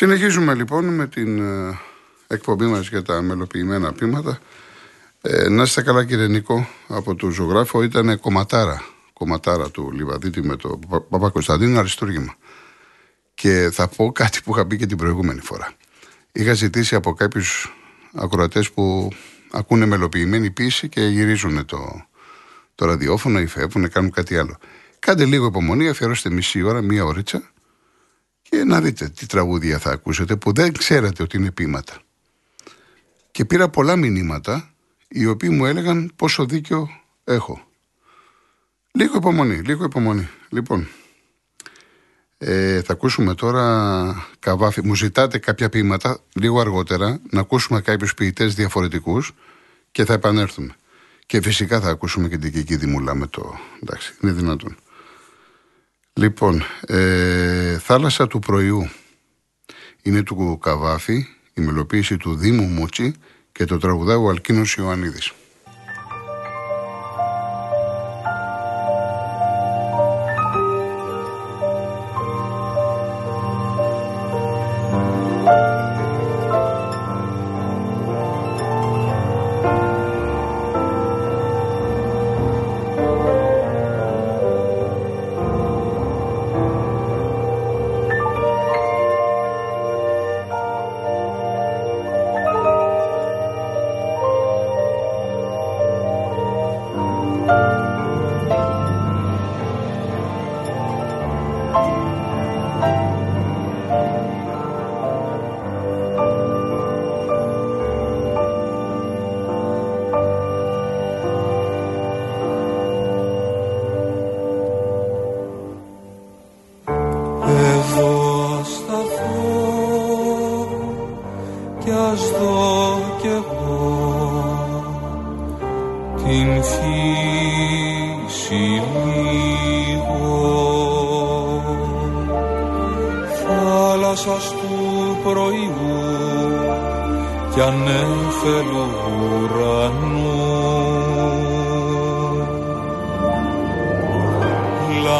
Συνεχίζουμε λοιπόν με την ε, εκπομπή μας για τα μελοποιημένα πείματα. Ε, να είστε καλά κύριε Νίκο, από το ζωγράφο ήταν κομματάρα, κομματάρα του Λιβαδίτη με το Παπα-Κωνσταντίνο αριστούργημα. Και θα πω κάτι που είχα πει και την προηγούμενη φορά. Είχα ζητήσει από κάποιους ακροατές που ακούνε μελοποιημένη πίση και γυρίζουν το, το ραδιόφωνο ή φεύγουν, κάνουν κάτι άλλο. Κάντε λίγο υπομονή, αφιερώστε μισή ώρα, μία ωρίτσα και να δείτε τι τραγούδια θα ακούσετε που δεν ξέρατε ότι είναι πείματα. Και πήρα πολλά μηνύματα οι οποίοι μου έλεγαν πόσο δίκιο έχω. Λίγο υπομονή, λίγο υπομονή. Λοιπόν, ε, θα ακούσουμε τώρα καβάφι. Μου ζητάτε κάποια ποίηματα λίγο αργότερα, να ακούσουμε κάποιους ποιητές διαφορετικούς και θα επανέλθουμε. Και φυσικά θα ακούσουμε και την Κική Δημούλα με το... Εντάξει, είναι δυνατόν. Λοιπόν, ε, θάλασσα του πρωιού είναι του Καβάφη, η μελοποίηση του Δήμου Μούτσι και το τραγουδάει ο Αλκίνος Ιωαννίδης.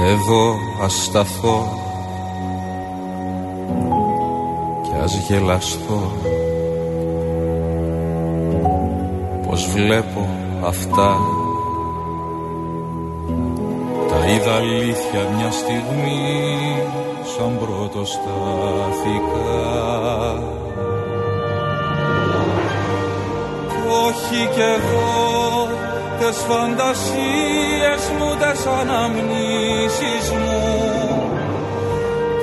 Εδώ ας σταθώ κι ας γελαστώ. Πως βλέπω αυτά. Τα είδα αλήθεια μια στιγμή σαν πρώτο στάθηκα. Κι όχι κι εγώ τις φαντασίες μου, τις αναμνήσεις μου.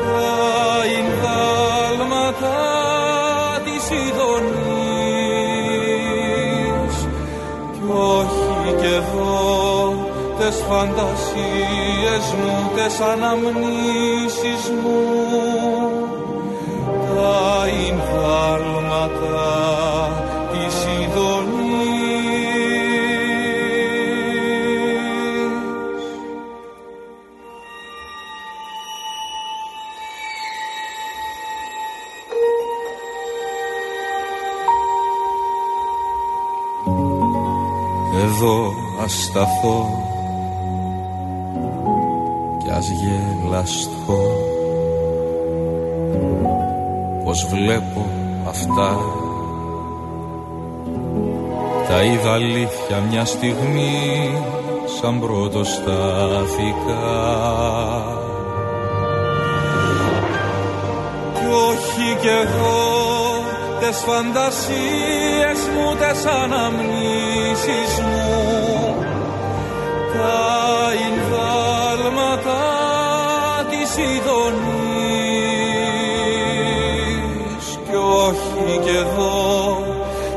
Τα ινδάλματα της ειδονής. Κι όχι κι εδώ τις φαντασίες μου, τις αναμνήσεις μου. Τα ινδάλματα σταθώ κι ας γελαστώ. Πως βλέπω αυτά. Τα είδα αλήθεια μια στιγμή σαν πρώτο στάθηκα. Κι όχι κι εγώ τες φαντασίες μου, τες αναμνήσεις μου τα ινδάλματα της ειδονής. Κι όχι κι εδώ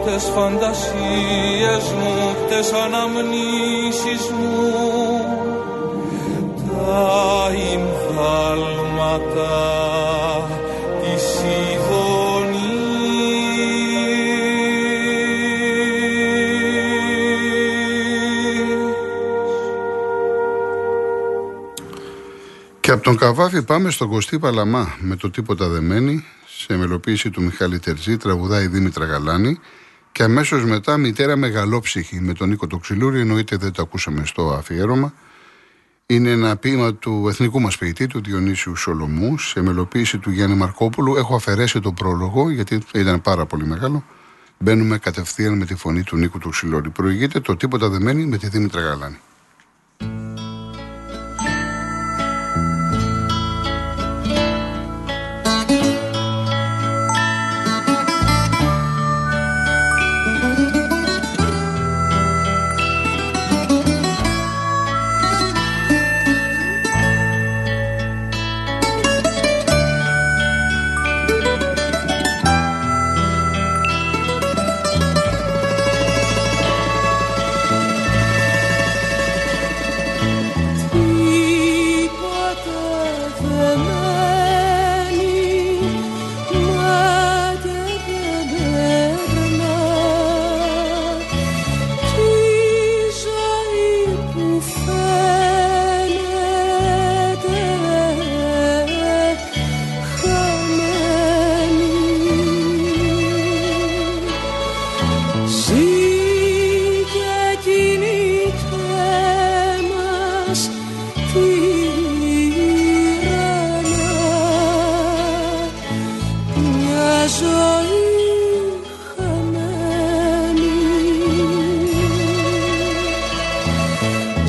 τες φαντασίες μου, τες αναμνήσεις μου. Τα ινδάλματα Και από τον Καβάφη πάμε στον Κωστή Παλαμά με το τίποτα δεμένη, σε μελοποίηση του Μιχάλη Τερζή, τραγουδάει Δήμητρα Γαλάνη και αμέσως μετά μητέρα Μεγαλόψυχη με τον Νίκο Τοξιλούρη, εννοείται δεν το ακούσαμε στο αφιέρωμα. Είναι ένα ποίημα του εθνικού μας ποιητή, του Διονύσιου Σολομού, σε μελοποίηση του Γιάννη Μαρκόπουλου. Έχω αφαιρέσει το πρόλογο, γιατί ήταν πάρα πολύ μεγάλο. Μπαίνουμε κατευθείαν με τη φωνή του Νίκου Τοξιλούρη. Προηγείται το τίποτα δεμένη με τη Δήμητρα Γαλάνη.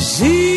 Sim.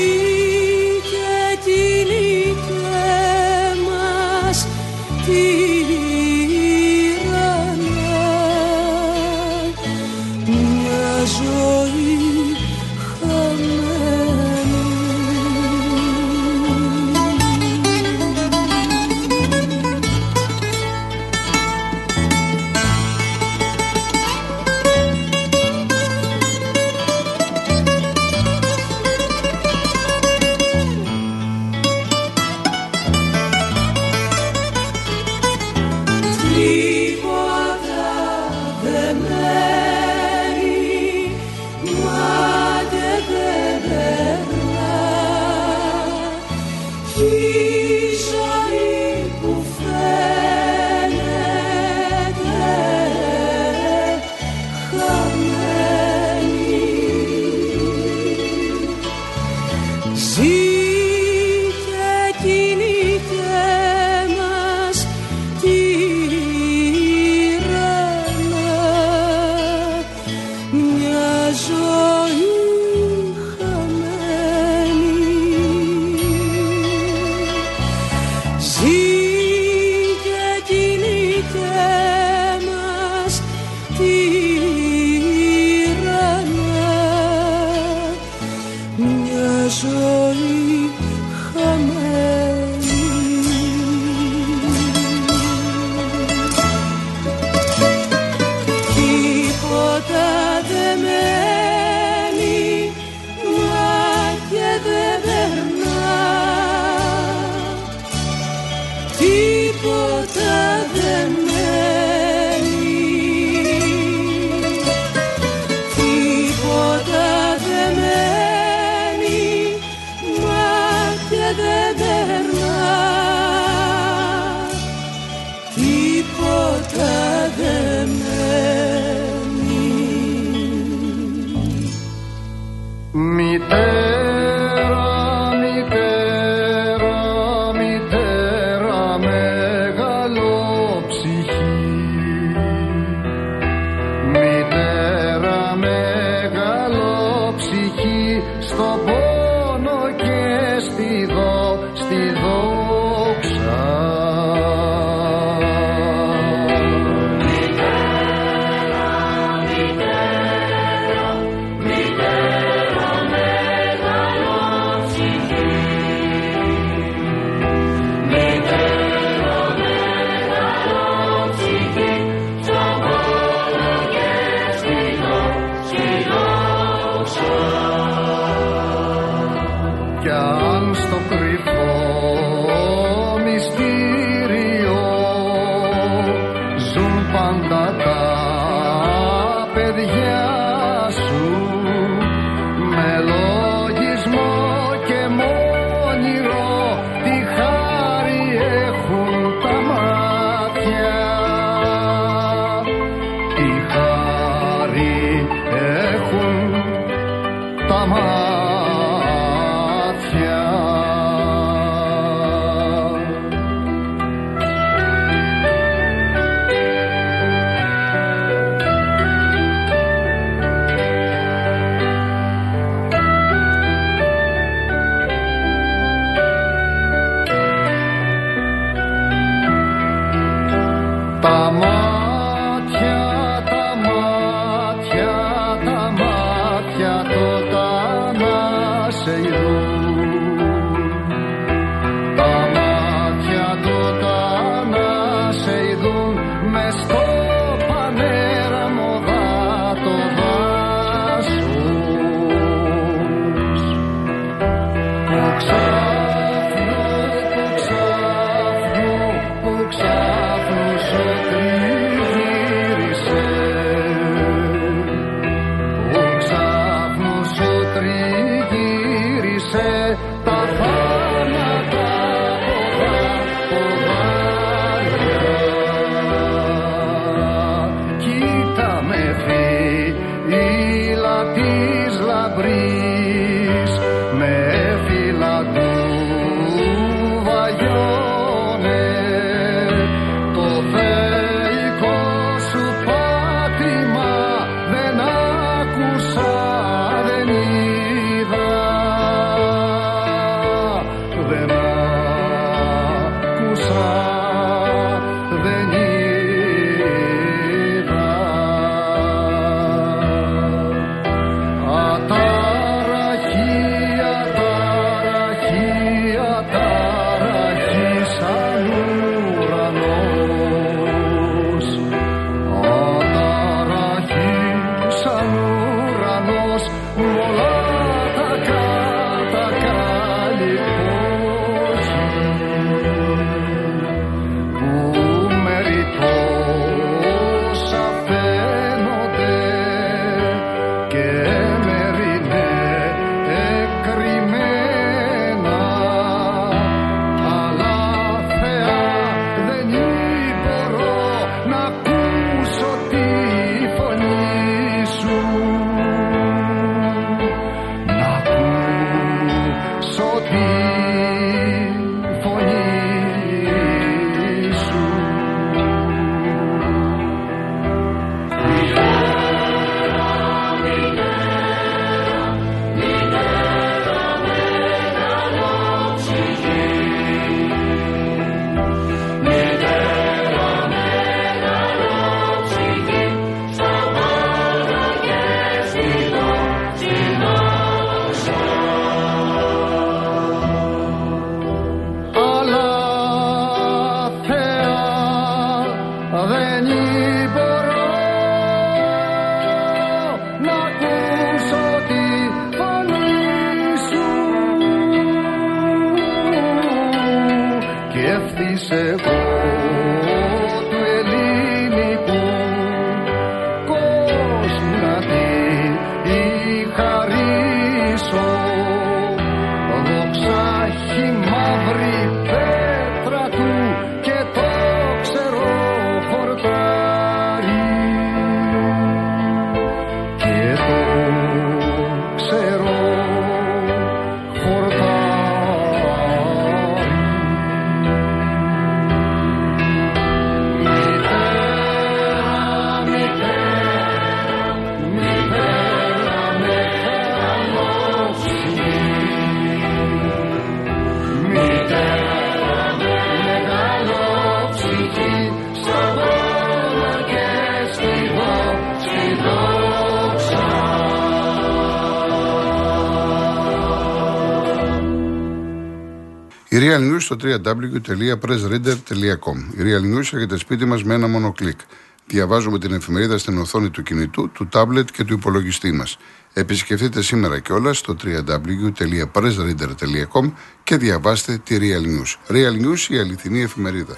Real News στο www.pressreader.com. Η Real News έρχεται σπίτι μας με ένα μόνο κλικ. Διαβάζουμε την εφημερίδα στην οθόνη του κινητού, του τάμπλετ και του υπολογιστή μας. Επισκεφτείτε σήμερα και όλα στο www.pressreader.com και διαβάστε τη Real News. Real News, η αληθινή εφημερίδα.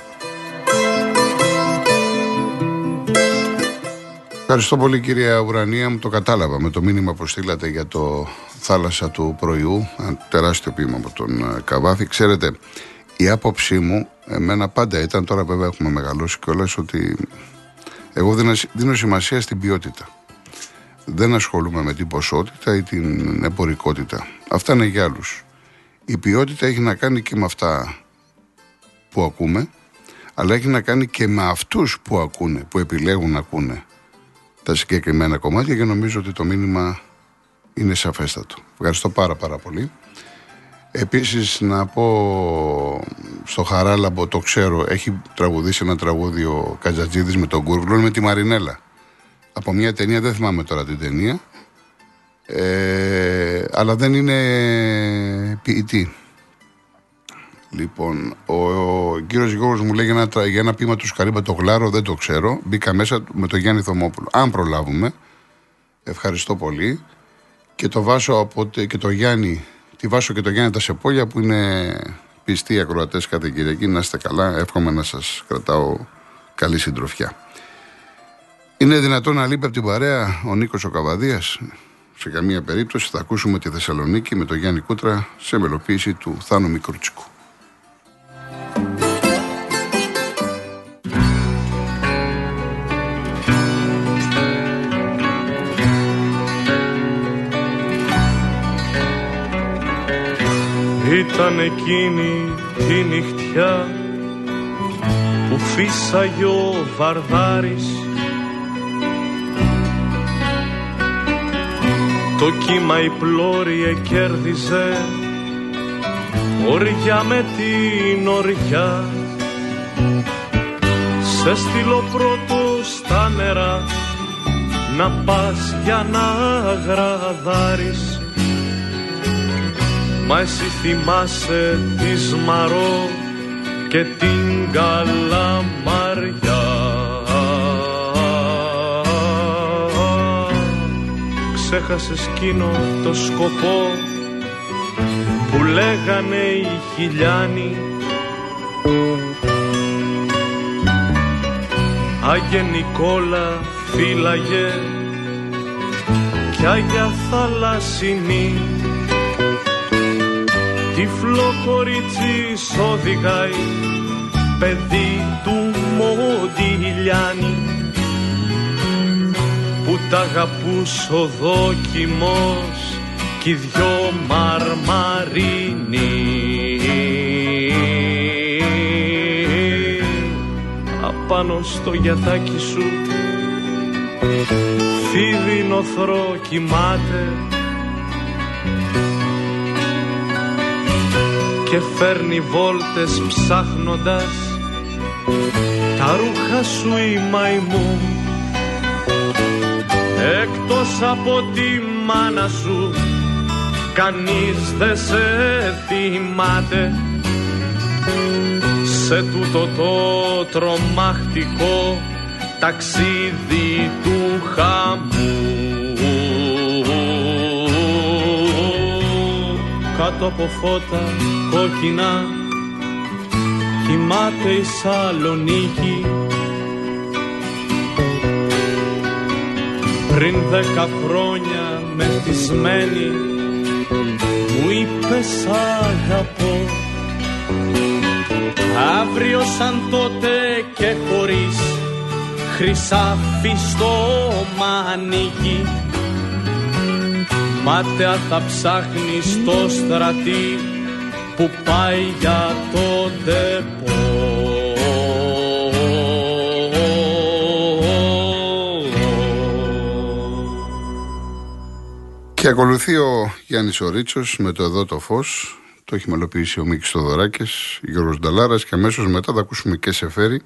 Ευχαριστώ πολύ κυρία Ουρανία, μου το κατάλαβα με το μήνυμα που στείλατε για το θάλασσα του πρωιού, τεράστιο ποίημα από τον ε, Καβάφη. Ξέρετε, η άποψή μου, εμένα πάντα ήταν, τώρα βέβαια έχουμε μεγαλώσει κιόλας, ότι εγώ δίνω, δίνω σημασία στην ποιότητα. Δεν ασχολούμαι με την ποσότητα ή την εμπορικότητα. Αυτά είναι για άλλους. Η ποιότητα έχει να κάνει και με αυτά που ακούμε, αλλά έχει να κάνει και με αυτούς που ακούνε, που επιλέγουν να ακούνε τα συγκεκριμένα κομμάτια και νομίζω ότι το μήνυμα είναι σαφέστατο. Ευχαριστώ πάρα πάρα πολύ. Επίσης να πω στο Χαράλαμπο, το ξέρω, έχει τραγουδήσει ένα τραγούδι ο Κατζατζίδης με τον Κούργλον με τη Μαρινέλα. Από μια ταινία, δεν θυμάμαι τώρα την ταινία, ε, αλλά δεν είναι ποιητή. Λοιπόν, ο, ο κύριος Γιώργο μου λέει για ένα, για ένα πείμα του Σκαρίμπα το γλάρο, δεν το ξέρω. Μπήκα μέσα με τον Γιάννη Θωμόπουλο. Αν προλάβουμε, ευχαριστώ πολύ. Και το Βάσο από, και το Γιάννη, τη Βάσο και το Γιάννη τα Σεπόλια που είναι πιστοί ακροατές κάθε Κυριακή. Να είστε καλά. Εύχομαι να σας κρατάω καλή συντροφιά. Είναι δυνατόν να λείπει από την παρέα ο Νίκος ο Καβαδίας; Σε καμία περίπτωση θα ακούσουμε τη Θεσσαλονίκη με τον Γιάννη Κούτρα σε μελοποίηση του Θάνου Μικρούτσικου. Ήταν εκείνη τη νυχτιά που φύσαγε ο Βαρδάρης. Το κύμα η πλώρη εκέρδιζε οριά με την οριά. Σε στείλω πρώτος στα νερά να πας για να γραδάρεις Μα εσύ θυμάσαι τη Μαρό και την Καλαμαριά Ξέχασες εκείνο το σκοπό που λέγανε οι χιλιάνοι. Άγιε Νικόλα φύλαγε κι Άγια Θαλασσινή τυφλό κορίτσι οδηγάει παιδί του Μοντιλιάνη που τα αγαπούς ο δόκιμος κι οι δυο μαρμαρίνοι. Απάνω στο γιαθάκι σου φίδι νοθρό κοιμάται και φέρνει βόλτες ψάχνοντας τα ρούχα σου η μαϊμού. Εκτός από τη μάνα σου κανείς δεν σε θυμάται σε τούτο το τρομακτικό ταξίδι του χαμού κάτω από φώτα κόκκινα. Κοιμάται η Σαλονίκη πριν δέκα χρόνια μεθυσμένη μου είπες σ' αγαπώ αύριο σαν τότε και χωρίς χρυσάφι στο μανίκι Μάταια θα ψάχνει στο στρατή που πάει για το ντεπό. Και ακολουθεί ο Γιάννης ο με το «Εδώ το φως». Το έχει μελοποιήσει ο Μίκης Θοδωράκης, Γιώργος Νταλάρας και αμέσως μετά θα ακούσουμε και σε φέρει.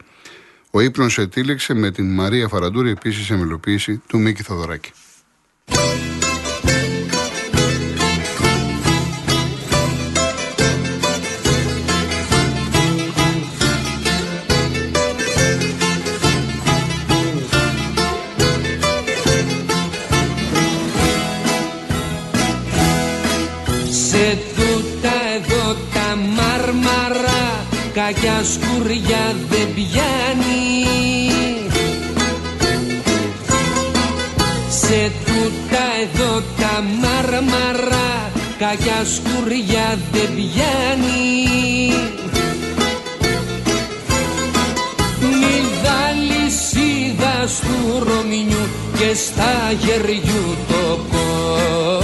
Ο ύπνος ετήλεξε με την Μαρία Φαραντούρη επίσης σε μελοποίηση του Μίκη Θοδωράκη. Κακιά σκουριά δεν πιάνει. Σε τούτα εδώ τα μαρμαρά κακιά σκουριά δεν πιάνει. Του Ρωμινιού και στα γεριού το πόδι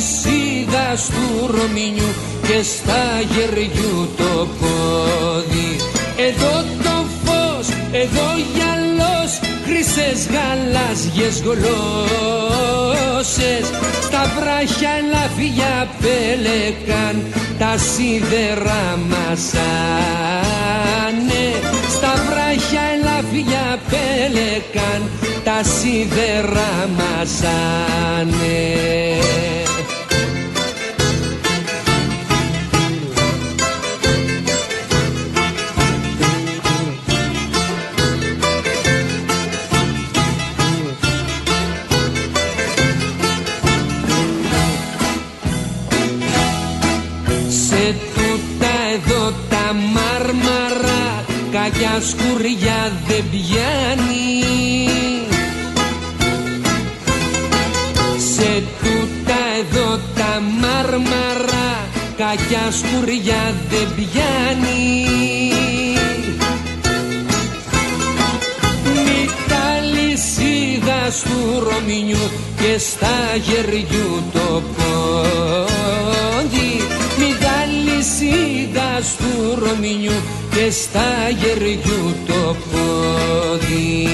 μη τα λυσίδα του Ρωμινιού και στα γεριού το πόδι. Εδώ το φως, εδώ γυαλός χρυσές γαλάζιες γλώσσες. Στα βράχια ελαφιά πέλεκαν τα σίδερα μασάνε στα βράχια ελαφιά πέλεκαν τα σίδερα μασάνε κακιά σκουριά δεν πιάνει. Σε τούτα εδώ τα μάρμαρα κακιά σκουριά δεν πιάνει. Μη τα λυσίδα του Ρωμινιού και στα γεριού το πόντι Μη τα λυσίδα του Ρωμινιού και στα γεριού το πόδι